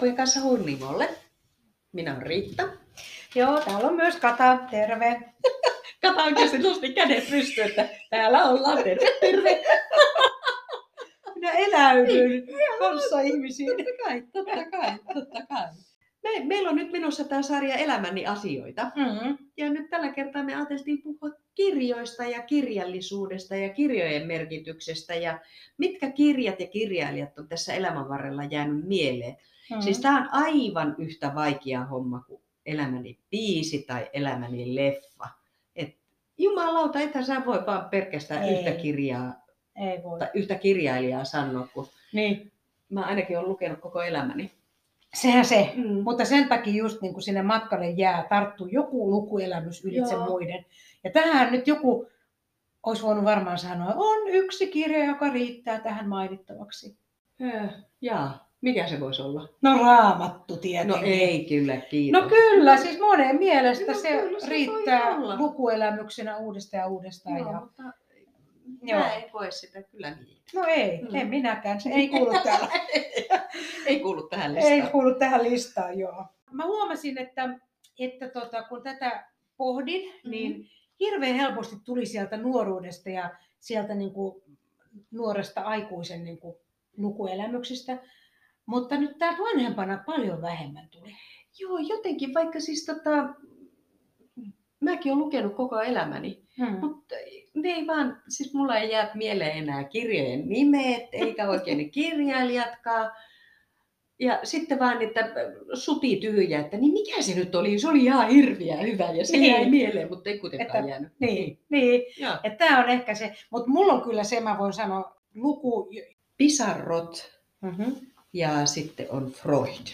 Harppujen kanssa Hunnimolle. Minä olen Riitta. Joo, täällä on myös Kata, terve. Kata oikeasti nosti kädet pystyyn, että täällä ollaan terve, terve. Minä eläydyn kanssa ihmisiin. Totta kai, totta kai, totta kai. Me, meillä on nyt menossa tämä sarja Elämäni asioita. Mm. Ja nyt tällä kertaa me ajateltiin puhua kirjoista ja kirjallisuudesta ja kirjojen merkityksestä ja mitkä kirjat ja kirjailijat on tässä elämän varrella jäänyt mieleen. Mm. Siis tämä on aivan yhtä vaikea homma kuin elämäni biisi tai elämäni leffa. Et jumalauta, että sä voi vaan pelkästään Ei. yhtä kirjaa Ei voi. tai yhtä kirjailijaa sanoa, kun Niin. mä ainakin olen lukenut koko elämäni. Sehän se. Mm. Mutta sen takia just niin kuin sinne matkalle jää, tarttuu joku lukuelämys ylitse Joo. muiden. Ja tähän nyt joku olisi voinut varmaan sanoa, on yksi kirja, joka riittää tähän mainittavaksi. Äh, jaa, mikä se voisi olla? No raamattu tietenkin. No ei kyllä, kiitos. No kyllä, siis monen mielestä No se kyllä se riittää lukuelämyksenä uudestaan ja uudestaan. Joo, Ja... mutta Joo. mä en koe sitä kyllä niin. No ei, Mm. en minäkään. Se ei kuulu täällä. ei kuulu tähän listaan. Ei kuulu tähän listaan, joo. Mä huomasin, että, että tota, kun tätä pohdin, mm-hmm. niin hirveän helposti tuli sieltä nuoruudesta ja sieltä niin kuin nuoresta aikuisen niin kuin lukuelämyksistä. Mutta nyt täältä vanhempana paljon vähemmän tuli. Joo, jotenkin, vaikka siis tota, mäkin olen lukenut koko elämäni, Hmm. mutta ne ei vaan, siis mulla ei jää mieleen enää kirjojen nimet, eikä oikein ne kirjailijatkaan. Ja sitten vaan niitä suti tyhjä, että niin mikä se nyt oli? Se oli ihan hirviä hyvä ja se Niin. jäi mieleen, mutta ei kuitenkaan Että- jäänyt. Niin, niin. Joo. että tämä on ehkä se. Mutta mulla on kyllä se, mä voin sanoa, luku... Pisarrot Mm-hmm. ja sitten on Freud.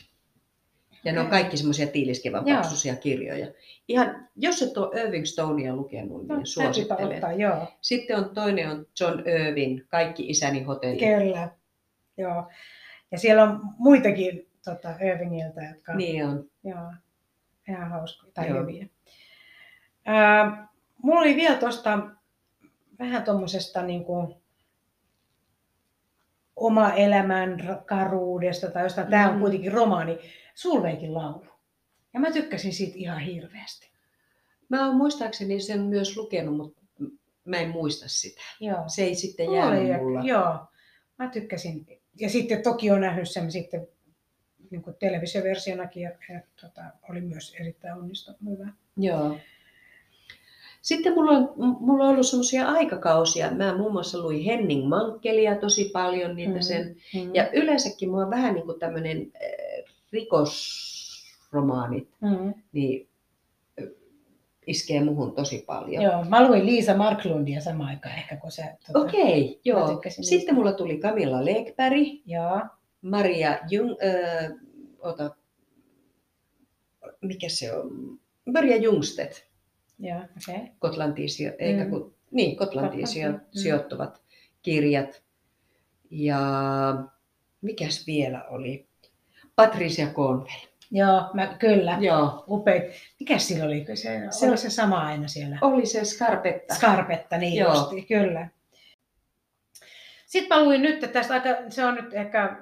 Ja ne on kaikki semmoisia tiiliskivan Joo. paksuisia kirjoja. Ihan, jos et ole Irving Stonea lukenut, niin No, suosittelen. ottaa, joo. Sitten on toinen on John Irving, Kaikki isäni hotelli. Kyllä, joo. Ja siellä on muitakin tota, Irvingiltä, jotka Niin on. joo, ihan hauskoja tai Joo. hyviä. Ää, mulla oli vielä tuosta vähän tuommoisesta niin kuin, oma elämän karuudesta tai jostain, tämä on Mm. kuitenkin romaani, Sulveikin laulu. Ja mä tykkäsin siitä ihan hirveästi. Mä oon muistaakseni sen myös lukenut, mutta mä en muista sitä. Joo. Se ei sitten ja- mulla. Joo, mä tykkäsin. Ja sitten toki on nähnyt sen sitten niin kuin televisioversionakin ja, ja tota, oli myös erittäin onnistunut hyvä. Joo. Sitten mulla on, mulla on ollut semmoisia aikakausia. Mä muun muassa luin Henning Mankkelia tosi paljon, niitä Mhm. sen. Mm. Ja yleensäkin mulla on vähän niin kuin tämmöinen äh, rikosromaanit, Mm. niin iskee muhun tosi paljon. Joo, mä luin Liisa Marklundia samaan aikaan ehkä, kun se... Tota, Okei, joo. Sitten mulla tuli Camilla Lekberg, Joo, Maria Jung, äh, ota, mikä se on? Maria Jungstedt, joo, okei. Okay. Kotlantiin, sijo- eikä Mm. kun, niin, Kotlantiin sijo- mm. sijoittuvat kirjat. Ja mikäs vielä oli? Patricia Cornwell. Joo, mä, kyllä. Joo, Upeit. Mikäs sillä oli? Se, Se oli se sama aina siellä. oli se Scarpetta. Skarpetta, niin Joo. justi, kyllä. Sitten mä luin nyt, että tästä aika, se on nyt ehkä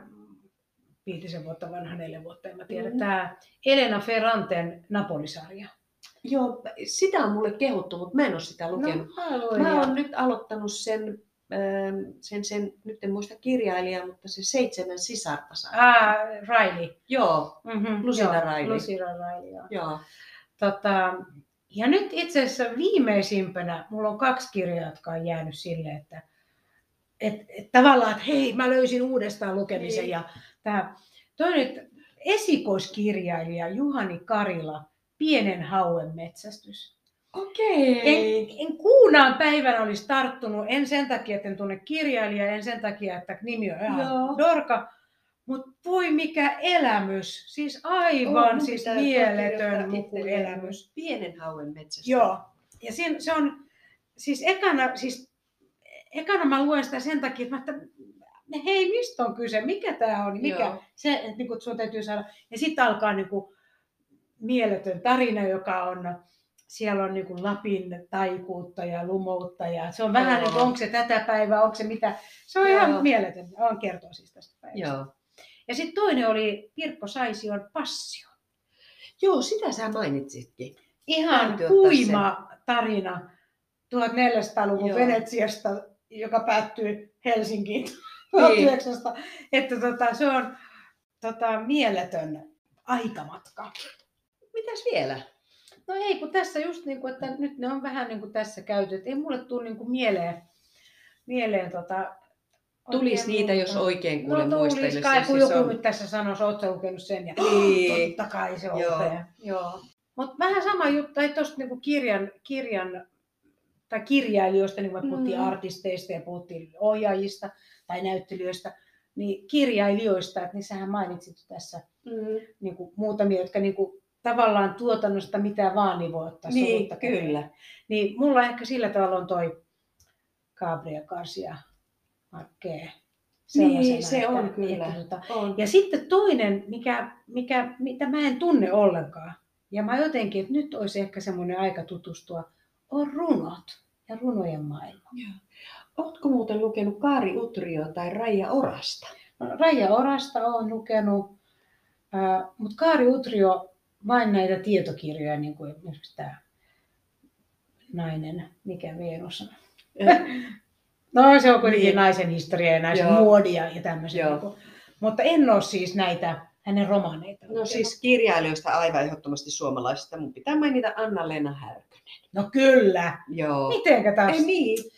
viitisen vuotta vanha, neljä vuotta, en mä tiedä, mm. tämä Elena Ferranten Napolisarja. Joo, sitä on mulle kehuttu, mutta mä en ole sitä lukenut. No, mä, oon nyt aloittanut sen, sen, sen, nyt en muista kirjailijaa, mutta se seitsemän sisarta saa. Ah, Riley. Joo, Mm-hmm. Lucilla Riley. Lucilla Riley, joo. joo. Tota, ja nyt itse asiassa viimeisimpänä mulla on kaksi kirjaa, jotka on jäänyt sille, että et, et tavallaan, että hei, mä löysin uudestaan lukemisen. Niin. Ja tää, toinen esikoiskirjailija Juhani Karila, Pienen hauen metsästys. Okei. En, en kuunaan päivänä olisi tarttunut, en sen takia, että en tunne kirjailijaa, en sen takia, että nimi on ihan Joo. Dorka, mutta voi mikä elämys, siis aivan mun siis mieletön lukuelämys. Pienen hauen metsästä. Joo, ja siinä, se on, siis ekana, siis ekana mä luen sitä sen takia, että mä että hei, mistä on kyse, mikä tämä on, mikä Joo. se, että niin sun täytyy saada. Ja sitten alkaa niin kuin, mieletön tarina, joka on, siellä on niin kuin Lapin taikuutta ja lumoutta ja se on vähän Joo. niin kuin, onko se tätä päivää, onko se mitä. Se on Joo. ihan mieletön, on kertoa siis tästä päivästä. Joo. Ja sitten toinen oli Pirkko Saision Passio. Joo, sitä sä mainitsitkin. Ihan huima tarina 1400-luvun Joo. Venetsiasta, joka päättyy Helsinkiin Niin. 1900. Että tota, se on tota, mieletön aikamatka. Mitäs vielä? No ei, kun tässä just niin kuin, että nyt ne on vähän niin kuin tässä käyty. Että ei mulle tule niin kuin mieleen, mieleen tota, Tulis niitä, jos muuta. oikein kuule No muistelisi. kai, kun siis joku on- nyt tässä sanoisi, ootko lukenut sen? Ja Niin. totta kai se on Joo. upea. Joo. Mutta vähän sama juttu, että tuosta niinku kirjan, kirjan tai kirjailijoista, niin kuin me puhuttiin Mm. artisteista ja puhuttiin ohjaajista tai näyttelijöistä, niin kirjailijoista, että niissähän mainitsit tässä Mm. niin kuin muutamia, jotka niin kuin, tavallaan tuotannosta mitä vaan niin voi ottaa Niin, kyllä. Niin mulla ehkä sillä tavalla on toi Gabriel Garcia Marquez. Niin, se että- on kyllä. Että, tota, On. ja sitten toinen, mikä, mikä, mitä mä en tunne ollenkaan, ja mä jotenkin, että nyt olisi ehkä semmoinen aika tutustua, on runot ja runojen maailma. Ootko muuten lukenut Kaari Utrio tai Raija Orasta? No, Raija Orasta olen lukenut, äh, mutta Kaari Utrio vain näitä tietokirjoja, niin kuin esimerkiksi tämä nainen, mikä Venus on. No se on kuitenkin Niin. naisen historia ja naisen Joo. muodia ja tämmöisiä. Niin kuin, mutta en ole siis näitä hänen romaaneita. No siis kirjailijoista aivan ehdottomasti suomalaisista. Mun pitää mainita Anna-Leena Härkönen. No kyllä. Joo. Mitenkä taas? Ei niin.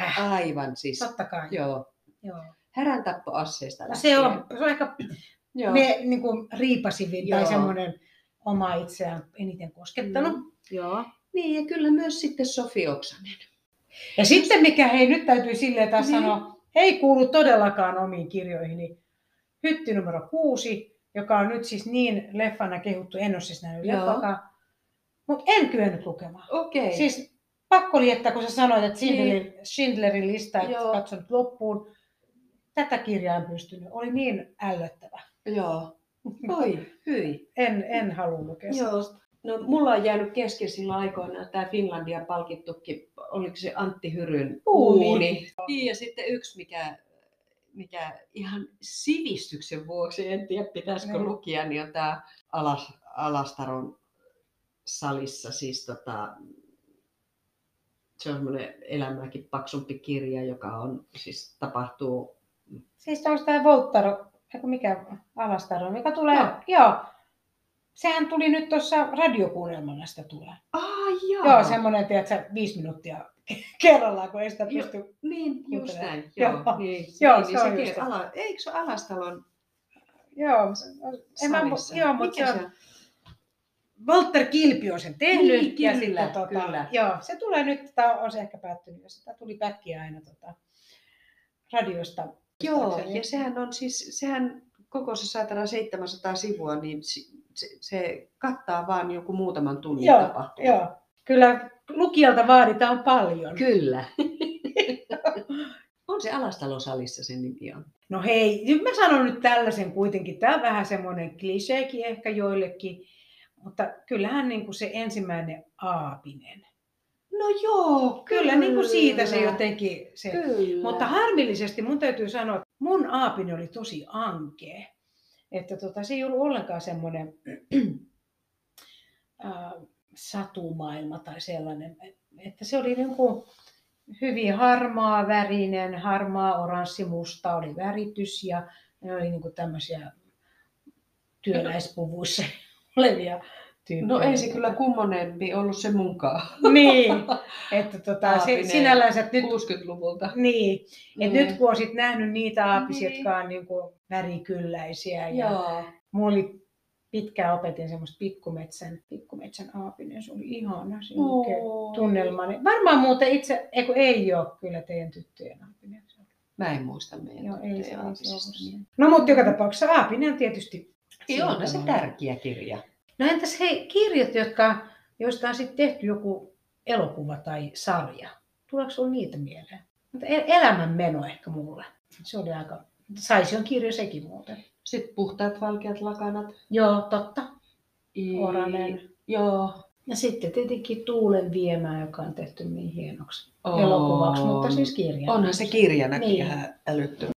Äh, Aivan siis. totta kai. Joo. Joo. Härän tappoasseista No se, on, se on ehkä Joo. me niin kuin riipasivin tai Joo. semmoinen oma itseään eniten koskettanut. Mm. Joo. Niin ja kyllä myös sitten Sofi Oksanen. Ja sitten mikä, hei nyt täytyy silleen taas Niin. sanoa, ei kuulu todellakaan omiin kirjoihini. Hytti numero kuusi, joka on nyt siis niin leffana kehuttu, en ole siis nähnyt Joo. leffakaan. Mutta en kyennyt lukemaan. Okei. Okay. Siis pakko oli, että kun sä sanoit, että Schindlerin, Schindlerin lista, että Niin. Katsonut loppuun, tätä kirjaa en pystynyt. Oli niin ällöttävä. Joo. Oi, hyi. En, en halua lukea Joo. No, mulla on jäänyt kesken silloin aikoinaan tämä Finlandia palkittukin, oliko se Antti Hyryn Uuni. uuni. Niin, ja sitten yksi, mikä, mikä ihan sivistyksen vuoksi, en tiedä pitäisikö Niin. lukia, niin on tämä Alas, Alastaron salissa, siis tota, se on semmoinen elämääkin paksumpi kirja, joka on, siis tapahtuu, Siis onko tämä Voltaro, eiku mikä Alastaro, mikä tulee, Joo. joo. Sehän tuli nyt tuossa radiokuunnelmana sitä tulee. ah joo, Joo, semmoinen, tiedätkö, viisi minuuttia kerrallaan, kun ei sitä pysty. niin, just näin, Joo. joo, niin, Joo, niin, se niin on just ala, eikö se Alastalon Joo, en mä, joo mutta se on, Walter Kilpi on sen tehnyt. Niin, ja kyllä, sitten, tota, kyllä. Joo, se tulee nyt, tämä on se ehkä päättynyt, ja sitä tuli pätkiä aina tota, radiosta. Joo, ja sehän on siis, sehän koko se saatana 700 sivua, niin se, se kattaa vaan joku muutaman tunnin Joo, tapahtuman. Joo, kyllä lukijalta vaaditaan paljon. Kyllä. on se Alastalon salissa sen nimi on. No hei, nyt mä sanon nyt tällaisen kuitenkin. Tämä on vähän semmoinen kliseekin ehkä joillekin, mutta kyllähän niin kuin se ensimmäinen aapinen. No joo, Kyllä, niin kuin siitä se jotenkin se. Kyllä. Mutta harmillisesti mun täytyy sanoa, että mun aapinen oli tosi ankea. Että tota, se ei ollut ollenkaan semmoinen äh, satumaailma tai sellainen. Että se oli niin kuin hyvin harmaa värinen, harmaa, oranssi, musta oli väritys ja ne oli niin kuin tämmöisiä työläispuvuissa olevia tyyppejä. No ei se kyllä kummonempi ollut se munkaan. Niin, että tota, se, sinällänsä nyt 60-luvulta. Niin, et Mm. nyt kun olisit nähnyt niitä aapisia, Niin. jotka on niin kuin värikylläisiä. Ja Joo. mulla oli pitkään opetin semmoista pikkumetsän, pikkumetsän aapinen, se oli ihana se oikein tunnelma. Niin Varmaan muuten itse, ei, kun ei ole kyllä teidän tyttöjen aapinen. Se Mä en muista meidän Joo, ei se aapisesta. se. No mutta joka tapauksessa aapinen on tietysti... Joo, on se sillä tavalla. tärkeä kirja. No entäs hei, kirjat, jotka, joista on sitten tehty joku elokuva tai sarja. Tuleeko sinulla niitä mieleen? Mutta el- elämänmeno ehkä mulle. Se oli aika... Saision kirja sekin muuten. Sitten puhtaat valkeat lakanat. Joo, totta. I- Oranen. Joo. Ja sitten tietenkin Tuulen viemää, joka on tehty niin hienoksi On. elokuvaksi, mutta siis kirja. Onhan se kirjanakin Niin. ihan älyttömän.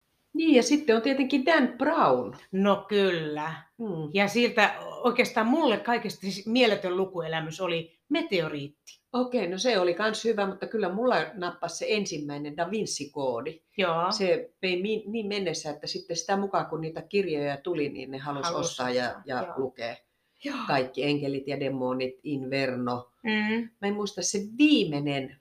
Ja sitten on tietenkin Dan Brown. No kyllä. Hmm. Ja siltä oikeastaan mulle kaikista siis mieletön lukuelämys oli meteoriitti. Okei, no se oli kans hyvä, mutta kyllä mulla nappasi se ensimmäinen Da Vinci-koodi. Joo. Se vei niin mennessä, että sitten sitä mukaan kun niitä kirjoja tuli, niin ne halusi Halus ostaa ja, ja joo. lukea. Joo. Kaikki enkelit ja demonit, Inverno. Mm. Mä en muista se viimeinen,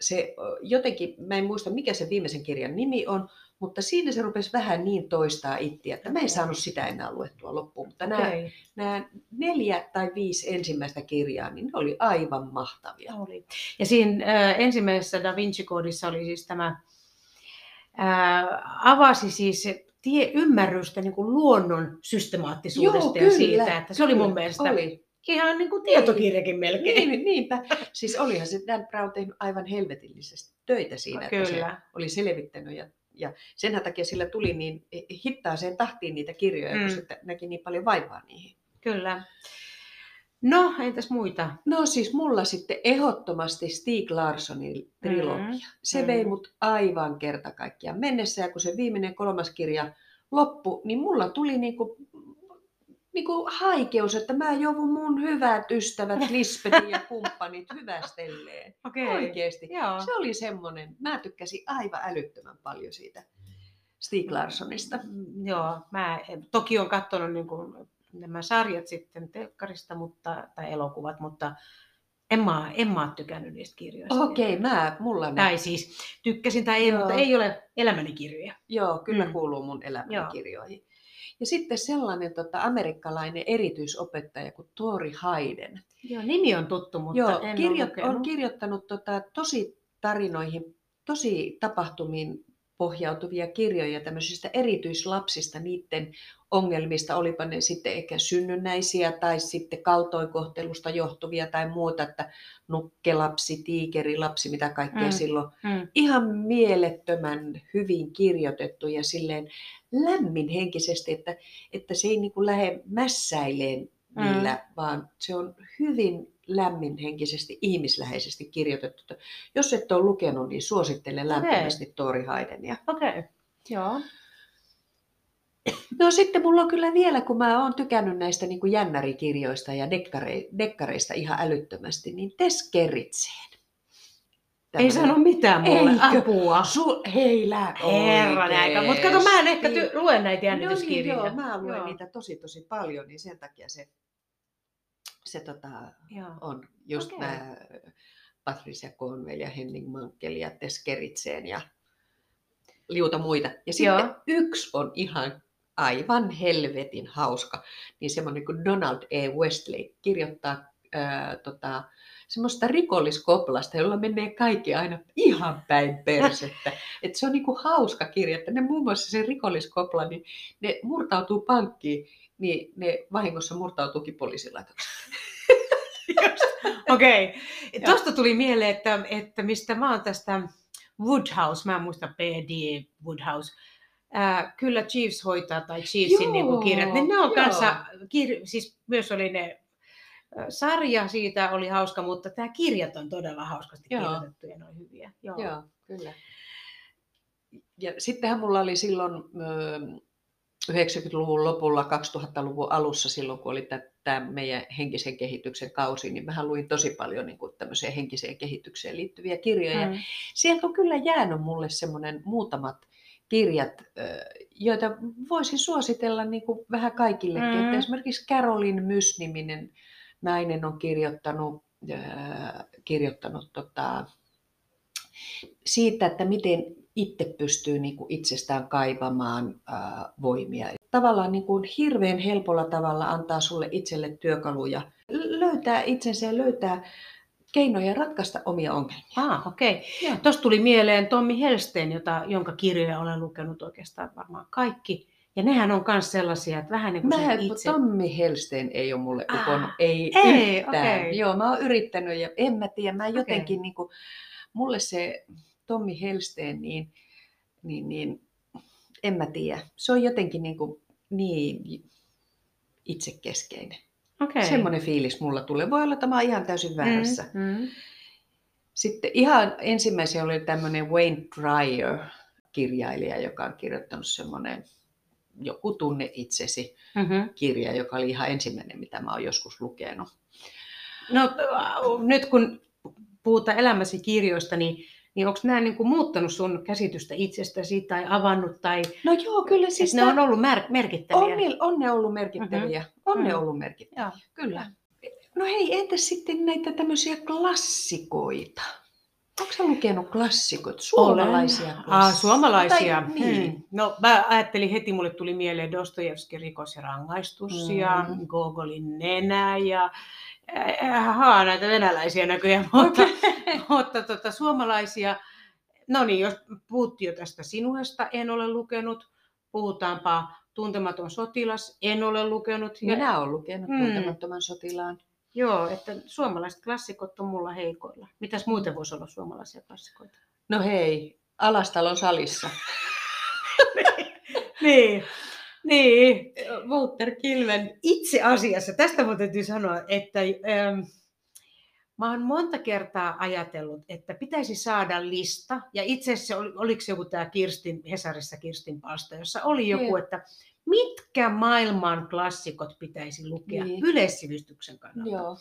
se jotenkin, mä en muista mikä se viimeisen kirjan nimi on, mutta siinä se rupesi vähän niin toistaa itseä, että mä en saanut sitä enää luettua loppuun. Mutta nämä, Okei. nämä neljä tai viisi ensimmäistä kirjaa, niin ne oli aivan mahtavia. Oli. Ja siinä äh, ensimmäisessä Da Vinci-koodissa oli siis tämä, äh, avasi siis tie, ymmärrystä niin kuin luonnon systemaattisuudesta Joo, ja kyllä, siitä, että se oli mun kyllä, mielestä Oli. ihan niin kuin tietokirjakin melkein. Niin, niinpä. Siis olihan se Dan Brown tehnyt aivan helvetillisesti töitä siinä, että se Kyllä. oli selvittänyt. Ja, ja sen takia sillä tuli niin hittaaseen tahtiin niitä kirjoja, mm. Kun se näki niin paljon vaivaa niihin. Kyllä. No, entäs muita? No siis mulla sitten ehdottomasti Stieg Larssonin trilogia. Mm, Se mm. vei mut aivan kerta kaikkiaan mennessä ja kun se viimeinen kolmas kirja loppui, niin mulla tuli niinku, niinku haikeus, että mä joudun mun hyvät ystävät Lisbetin ja kumppanit hyvästelleen. Okei. Oikeesti. Joo. Se oli semmonen, mä tykkäsin aivan älyttömän paljon siitä Stieg Larssonista. Mm, Joo, mä toki on katsonut niin kuin nämä sarjat sitten telkkarista, mutta, tai elokuvat, mutta en mä, en mä ole tykännyt niistä kirjoista. Okei, mä, mulla ne, Tai siis tykkäsin tai ei, Joo. mutta ei ole elämäni kirjoja. joo, kyllä Mm. kuuluu mun elämäni Joo. kirjoihin. Ja sitten sellainen tota, amerikkalainen erityisopettaja kuin Tori Hayden. Joo, nimi on tuttu, mutta Joo, en kirjo- on kirjoittanut tota, tosi tarinoihin, tosi tapahtumiin pohjautuvia kirjoja tämmöisistä erityislapsista, niiden ongelmista, olipa ne sitten ehkä synnynnäisiä tai sitten kaltoinkohtelusta johtuvia tai muuta, että nukkelapsi, tiikerilapsi, mitä kaikkea Mm. silloin. Mm. Ihan mielettömän hyvin kirjoitettu ja silleen lämmin henkisesti, että, että se ei niin kuin lähde mässäileen niillä, vaan se on hyvin lämminhenkisesti, ihmisläheisesti kirjoitettu. Jos et ole lukenut, niin suosittelen lämpimästi Tori Haidenia. Okei, okay. joo. No sitten mulla on kyllä vielä, kun mä oon tykännyt näistä niin kuin jännärikirjoista ja dekkare, dekkareista ihan älyttömästi, niin Tess Gerritseen. Ei sano mitään mulle, Eikö? apua. Su, heillä Herran aika. Mutta kato, mä en ehkä ty- luen näitä No niin, jännityskirjoja. joo, mä luen Joo. niitä tosi tosi paljon, niin sen takia se, se tota, Joo. on just okay. nämä Patricia Cornwell ja Henning Mankell ja Tess ja liuta muita. Ja sitten Joo. yksi on ihan aivan helvetin hauska, niin semmoinen kuin Donald E. Westlake kirjoittaa ää, tota, semmoista rikolliskoplasta, jolla menee kaikki aina ihan päin persettä. Et se on niinku hauska kirja, että ne muun muassa se rikolliskopla, niin ne murtautuu pankkiin, niin ne vahingossa murtautuukin poliisilaitokseen. Okei. Okay. Tuosta tuli mieleen, että, että mistä mä oon tästä Woodhouse, mä en muista PD Woodhouse, Ää, kyllä Chiefs hoitaa tai Chiefsin Joo, niin kuin kirjat, niin ne on joo. kanssa, kir, siis myös oli ne sarja siitä oli hauska, mutta tämä kirjat on todella hauskasti Joo. kirjoitettu ja ne on hyviä. Joo. Joo, kyllä. Ja sittenhän mulla oli silloin ö, 90-luvun lopulla, 2000-luvun alussa, silloin kun oli tämä meidän henkisen kehityksen kausi, niin mä luin tosi paljon niin kuin tämmöiseen henkiseen kehitykseen liittyviä kirjoja. Mm. Sieltä on kyllä jäänyt mulle semmoinen muutamat kirjat, joita voisin suositella niin kuin vähän kaikillekin. Mm. Että esimerkiksi Carolyn Mys-niminen nainen on kirjoittanut, ö, kirjoittanut tota, siitä, että miten itse pystyy niin kuin itsestään kaivamaan ää, voimia. Tavallaan niin kuin hirveän helpolla tavalla antaa sulle itselle työkaluja löytää itsensä ja löytää keinoja ratkaista omia ongelmia. Ah, okei. Joo. Tuosta tuli mieleen Tommi Helsten, jota, jonka kirjoja olen lukenut oikeastaan varmaan kaikki. Ja nehän on myös sellaisia, että vähän niin kuin Mä, se itse... Tommi Helsten ei ole mulle Ah, ukonnut, ei, ei, yhtään. okei. Joo, mä oon yrittänyt ja en mä tiedä, mä Okei. jotenkin niin kuin, mulle se Tommi Helsten, niin, niin, niin en mä tiedä. Se on jotenkin niin, kuin, niin itsekeskeinen. Okei. Semmoinen fiilis mulla tulee. Voi olla, että mä oon ihan täysin väärässä. Mm, mm. Sitten ihan ensimmäisen oli tämmöinen Wayne Dryer. kirjailija, joka on kirjoittanut semmoinen joku tunne itsesi Mm-hmm. kirja, joka oli ihan ensimmäinen, mitä mä oon joskus lukenut. No nyt kun puhutaan elämäsi kirjoista, niin, niin onko nämä niin kuin muuttanut sun käsitystä itsestäsi tai avannut tai No joo, kyllä siis ne on ollut mer- merkittäviä? on, ne- on ne ollut merkittäviä. Mm-hmm. On ne Mm. ollut merkittäviä, Joo. kyllä. No hei, entäs sitten näitä tämmöisiä klassikoita? Onko sä lukenut klassikoita, suomalaisia Olen. Ah, suomalaisia. Tai, niin. Hmm. No mä ajattelin heti, mulle tuli mieleen Dostojevski rikos ja rangaistus Mm. ja Gogolin nenä ja äh, haa, näitä venäläisiä näköjään, mutta, mutta tota, suomalaisia. No niin, jos puhuttiin jo tästä sinuhesta, en ole lukenut. Puhutaanpa Tuntematon sotilas, en ole lukenut. Ja, Minä olen lukenut Mm. Tuntemattoman sotilaan. Joo, että suomalaiset klassikot on mulla heikoilla. Mitäs muuten voisi olla suomalaisia klassikoita? No hei, Alastalon salissa. Niin, niin. Walter Kilven. Itse asiassa, tästä mun täytyy sanoa, että ähm, mä oon monta kertaa ajatellut, että pitäisi saada lista, ja itse asiassa oli, oliko se joku tämä Kirstin, Hesarissa Kirstin palsta, jossa oli joku, että mitkä maailman klassikot pitäisi lukea Niin. yleissivistyksen kannalta. Joo.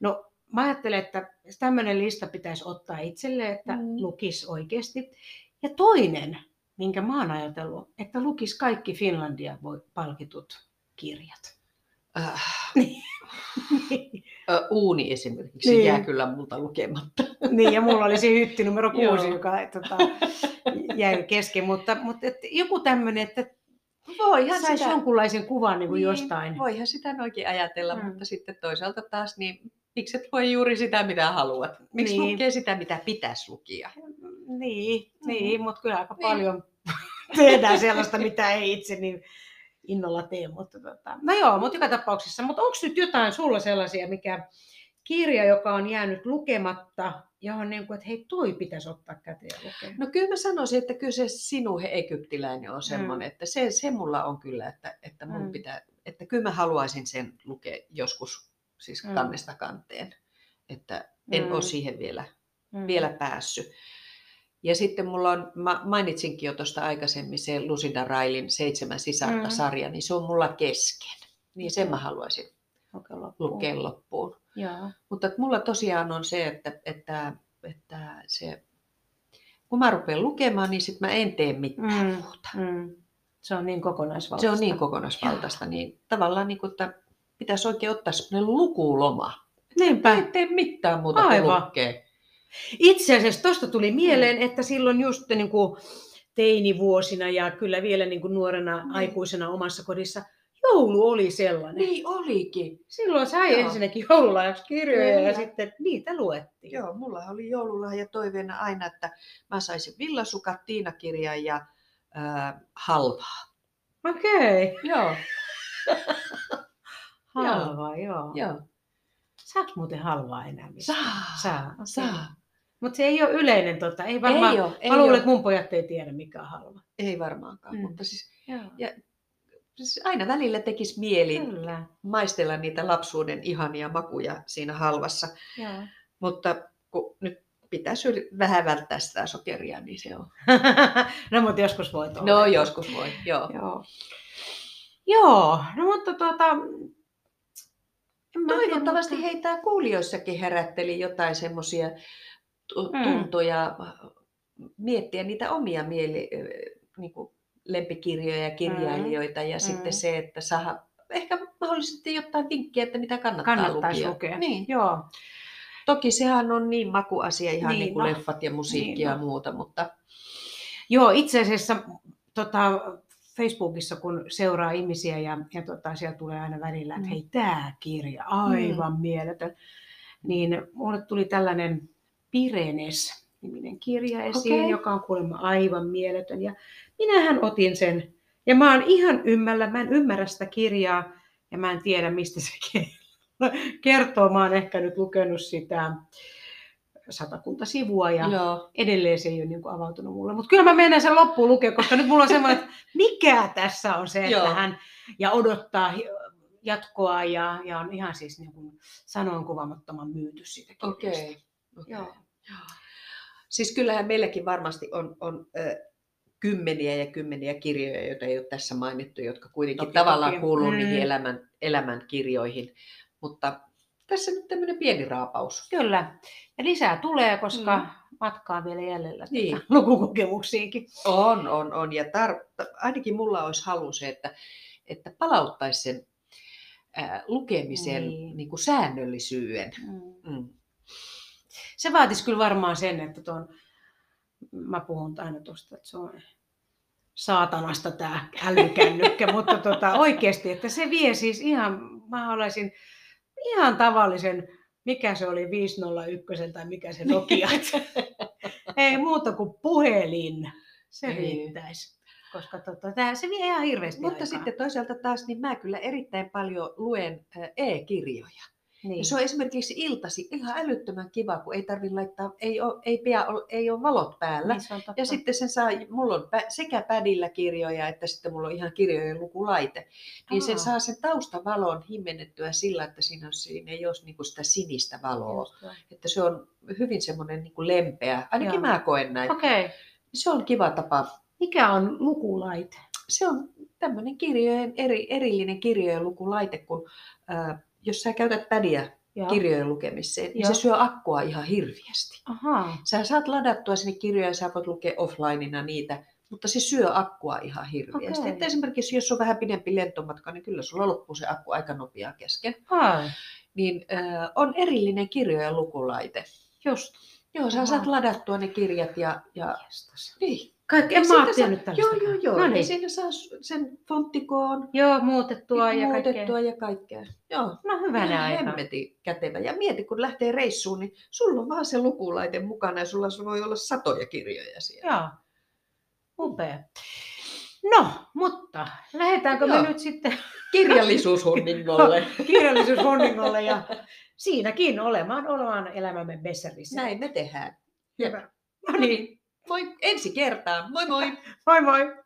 No mä ajattelen, että tämmöinen lista pitäisi ottaa itselle, että Mm. lukisi oikeasti. Ja toinen, minkä mä oon ajatellut, että lukisi kaikki Finlandia voi- palkitut kirjat. Äh, Niin. uuni esimerkiksi Niin. jää kyllä multa lukematta. niin, ja mulla oli se hytti numero kuusi, joka tota, jäi kesken. Mutta, mutta et joku tämmöinen, että Voihan saisi jonkunlaisen kuvan niin kuin jostain. Voihan sitä noinkin ajatella, Mm. mm. mutta sitten toisaalta taas, niin miksi et lue juuri sitä, mitä haluat? Miksi Niin. niin. lukee sitä, mitä pitäisi lukia? Niin, Mm. niin mutta kyllä aika Niin. paljon tehdään sellaista, mitä ei itse niin innolla tee. Mutta tota, no joo, mutta joka tapauksessa. Mutta onko nyt jotain sulla sellaisia, mikä kirja, joka on jäänyt lukematta, johon niin kuin, että hei, toi pitäisi ottaa käteen lukea? No kyllä mä sanoisin, että kyllä se sinun egyptiläinen on semmoinen, että se, se mulla on kyllä, että, että mun Mm. pitää, että kyllä mä haluaisin sen lukea joskus siis Mm. kannesta kanteen, että en Mm. ole siihen vielä Mm. vielä päässyt. Ja sitten mulla on, mä mainitsinkin jo tuosta aikaisemmin se Lucinda Railin Seitsemän sisarta-sarja, niin se on mulla kesken. Niin sen mä haluaisin Okei, loppuun. lukea loppuun. Joo. Mutta että mulla tosiaan on se, että, että, että se, kun mä rupean lukemaan, niin sitten mä en tee mitään Mm. muuta. Mm. Se on niin Se kokonaisvaltaista. on niin kokonaisvaltaista, niin tavallaan niin kuin, että pitäisi oikein ottaa semmoinen lukuloma. Niinpä. Ei tee mitään muuta kuin Aivan. lukee. Itse asiassa tuosta tuli mieleen, Mm. että silloin just niin kuin teinivuosina ja kyllä vielä niin kuin nuorena Mm. aikuisena omassa kodissa, joulu oli sellainen. Niin olikin. Silloin sai Joo. ensinnäkin joululahjaksi kirjoja ja Kyllä. sitten niitä luettiin. Joo, mulla oli joululahja toiveena aina, että mä saisin villasukat, Tiina-kirjan ja äh, halvaa. Okei. Joo, Halvaa, joo. joo. Saako muuten halvaa enää mistään? Saa, Saa. okei. saa. Mutta se ei ole yleinen, tota, ei varmaan. ei ole, ei, Mä luulen, että mun pojat ei tiedä, mikä on halva. ei varmaankaan, Mm. mutta siis, Joo. Ja- siis aina välillä tekisi mieli Kyllä. maistella niitä lapsuuden ihania makuja siinä halvassa, Joo. mutta kun nyt pitäisi yri- vähän välttää sitä sokeria, niin se on. no mutta joskus voi olla. No joskus voi, joo. Joo. Joo, no mutta tuota... en mä Toivottavasti mutta- heitä kuulijoissakin herätteli jotain semmoisia Mm. tuntoja, miettiä niitä omia mieli, niin kuin lempikirjoja ja kirjailijoita ja sitten Mm. se, että saa ehkä mahdollisesti jotain vinkkiä, että mitä kannattaa Kannattaisi lukea. lukea. Niin. Joo. Toki sehän on niin makuasia ihan Niin, niin, kuin no. leffat ja musiikki Niin, ja no. muuta, mutta Joo, itse asiassa tota, Facebookissa, kun seuraa ihmisiä ja, ja tota, siellä tulee aina välillä, että Mm. hei, tämä kirja, aivan mm. mieletön. Niin mulle tuli tällainen Pirenes-niminen kirja esiin, Okei. joka on kuulemma aivan mieletön. Ja minähän otin sen. Ja mä oon ihan ymmällä, mä en ymmärrä sitä kirjaa ja mä en tiedä, mistä se kertoo. Mä oon ehkä nyt lukenut sitä satakunta sivua ja joo. edelleen se ei ole niin kuin avautunut mulle. Mutta kyllä mä menen sen loppuun lukea, koska nyt mulla on semmoinen, että mikä tässä on se, että hän ja odottaa jatkoa ja, ja on ihan siis niin kuin sanoin kuvaamattoman myyty siitä kirjasta. Okay. Joo. Joo. Siis kyllähän meilläkin varmasti on, on ö, kymmeniä ja kymmeniä kirjoja, joita ei ole tässä mainittu, jotka kuitenkin Toki, tavallaan toki. kuuluu Mm. niihin elämän, elämän kirjoihin. Mutta tässä nyt tämmöinen pieni raapaus. Kyllä. Ja lisää tulee, koska Mm. matkaa vielä jäljellä Niin. lukukokemuksiinkin. On, on, on. Ja tar- ainakin mulla olisi halu se, että, että palauttaisi sen ää, lukemisen Niin. niin. kuin säännöllisyyden. Mm. Mm. Se vaatisi kyllä varmaan sen, että tuon, mä puhun aina tuosta, että se on saatanasta tämä älykännykkä, mutta tota, oikeasti, että se vie siis ihan, mä haluaisin ihan tavallisen, mikä se oli 501 tai mikä se Nokia. Ei muuta kuin puhelin, se Niin. riittäisi. Koska tota, tää, se vie ihan hirveästi Mutta aikaa. sitten toisaalta taas, niin mä kyllä erittäin paljon luen e-kirjoja. Niin. Ja se on esimerkiksi iltasi ihan älyttömän kiva, kun ei tarvitse laittaa, ei ole, ei olla- ei ole valot päällä. niin. Ja sitten sen saa, mulla on sekä pädillä kirjoja, että sitten mulla on ihan kirjojen lukulaite. Niin sen Aa. saa sen taustavalon himmennettyä sillä, että siinä, on, siinä ei ole niinku sitä sinistä valoa. Just. Että se on hyvin semmoinen niinku lempeä, ainakin Joo. mä koen näin. Okay. Se on kiva tapa. Mikä on lukulaite? Se on tämmöinen kirjojen, eri, erillinen kirjojen lukulaite, kun ää, jos sä käytät pädiä Joo. kirjojen lukemiseen, niin Joo. se syö akkua ihan hirviästi. Ahaa. Sä saat ladattua sinne kirjoja ja sä voit lukea offlineina niitä, mutta se syö akkua ihan hirveästi. Okei. Että esimerkiksi jos on vähän pidempi lentomatka, niin kyllä sulla loppuu se akku aika nopeaa kesken. Ai. Niin äh, on erillinen kirjojen lukulaite. Just. Joo, sä Ahaa. saat ladattua ne kirjat ja... ja niin. Kaikki, Ja en mä ole sitten tiennyt Joo, tällaista. joo, joo. No Ja niin. siinä saa sen fonttikoon Joo, muutettua ja kaikkea. muutettua ja kaikkea. Joo. No hyvänä aika. hemmetin kätevä. Ja mieti, kun lähtee reissuun, niin sulla on vaan se lukulaite mukana ja sulla voi olla satoja kirjoja siellä. Joo. Upea. No, mutta lähdetäänkö me Joo. nyt sitten Kirjallisuushunningolle. kirjallisuushonningolle ja siinäkin olemaan, olemaan elämämme Besserissä. Näin me tehdään. Hyvä. No niin, Moi ensi kertaan. Moi moi! moi moi!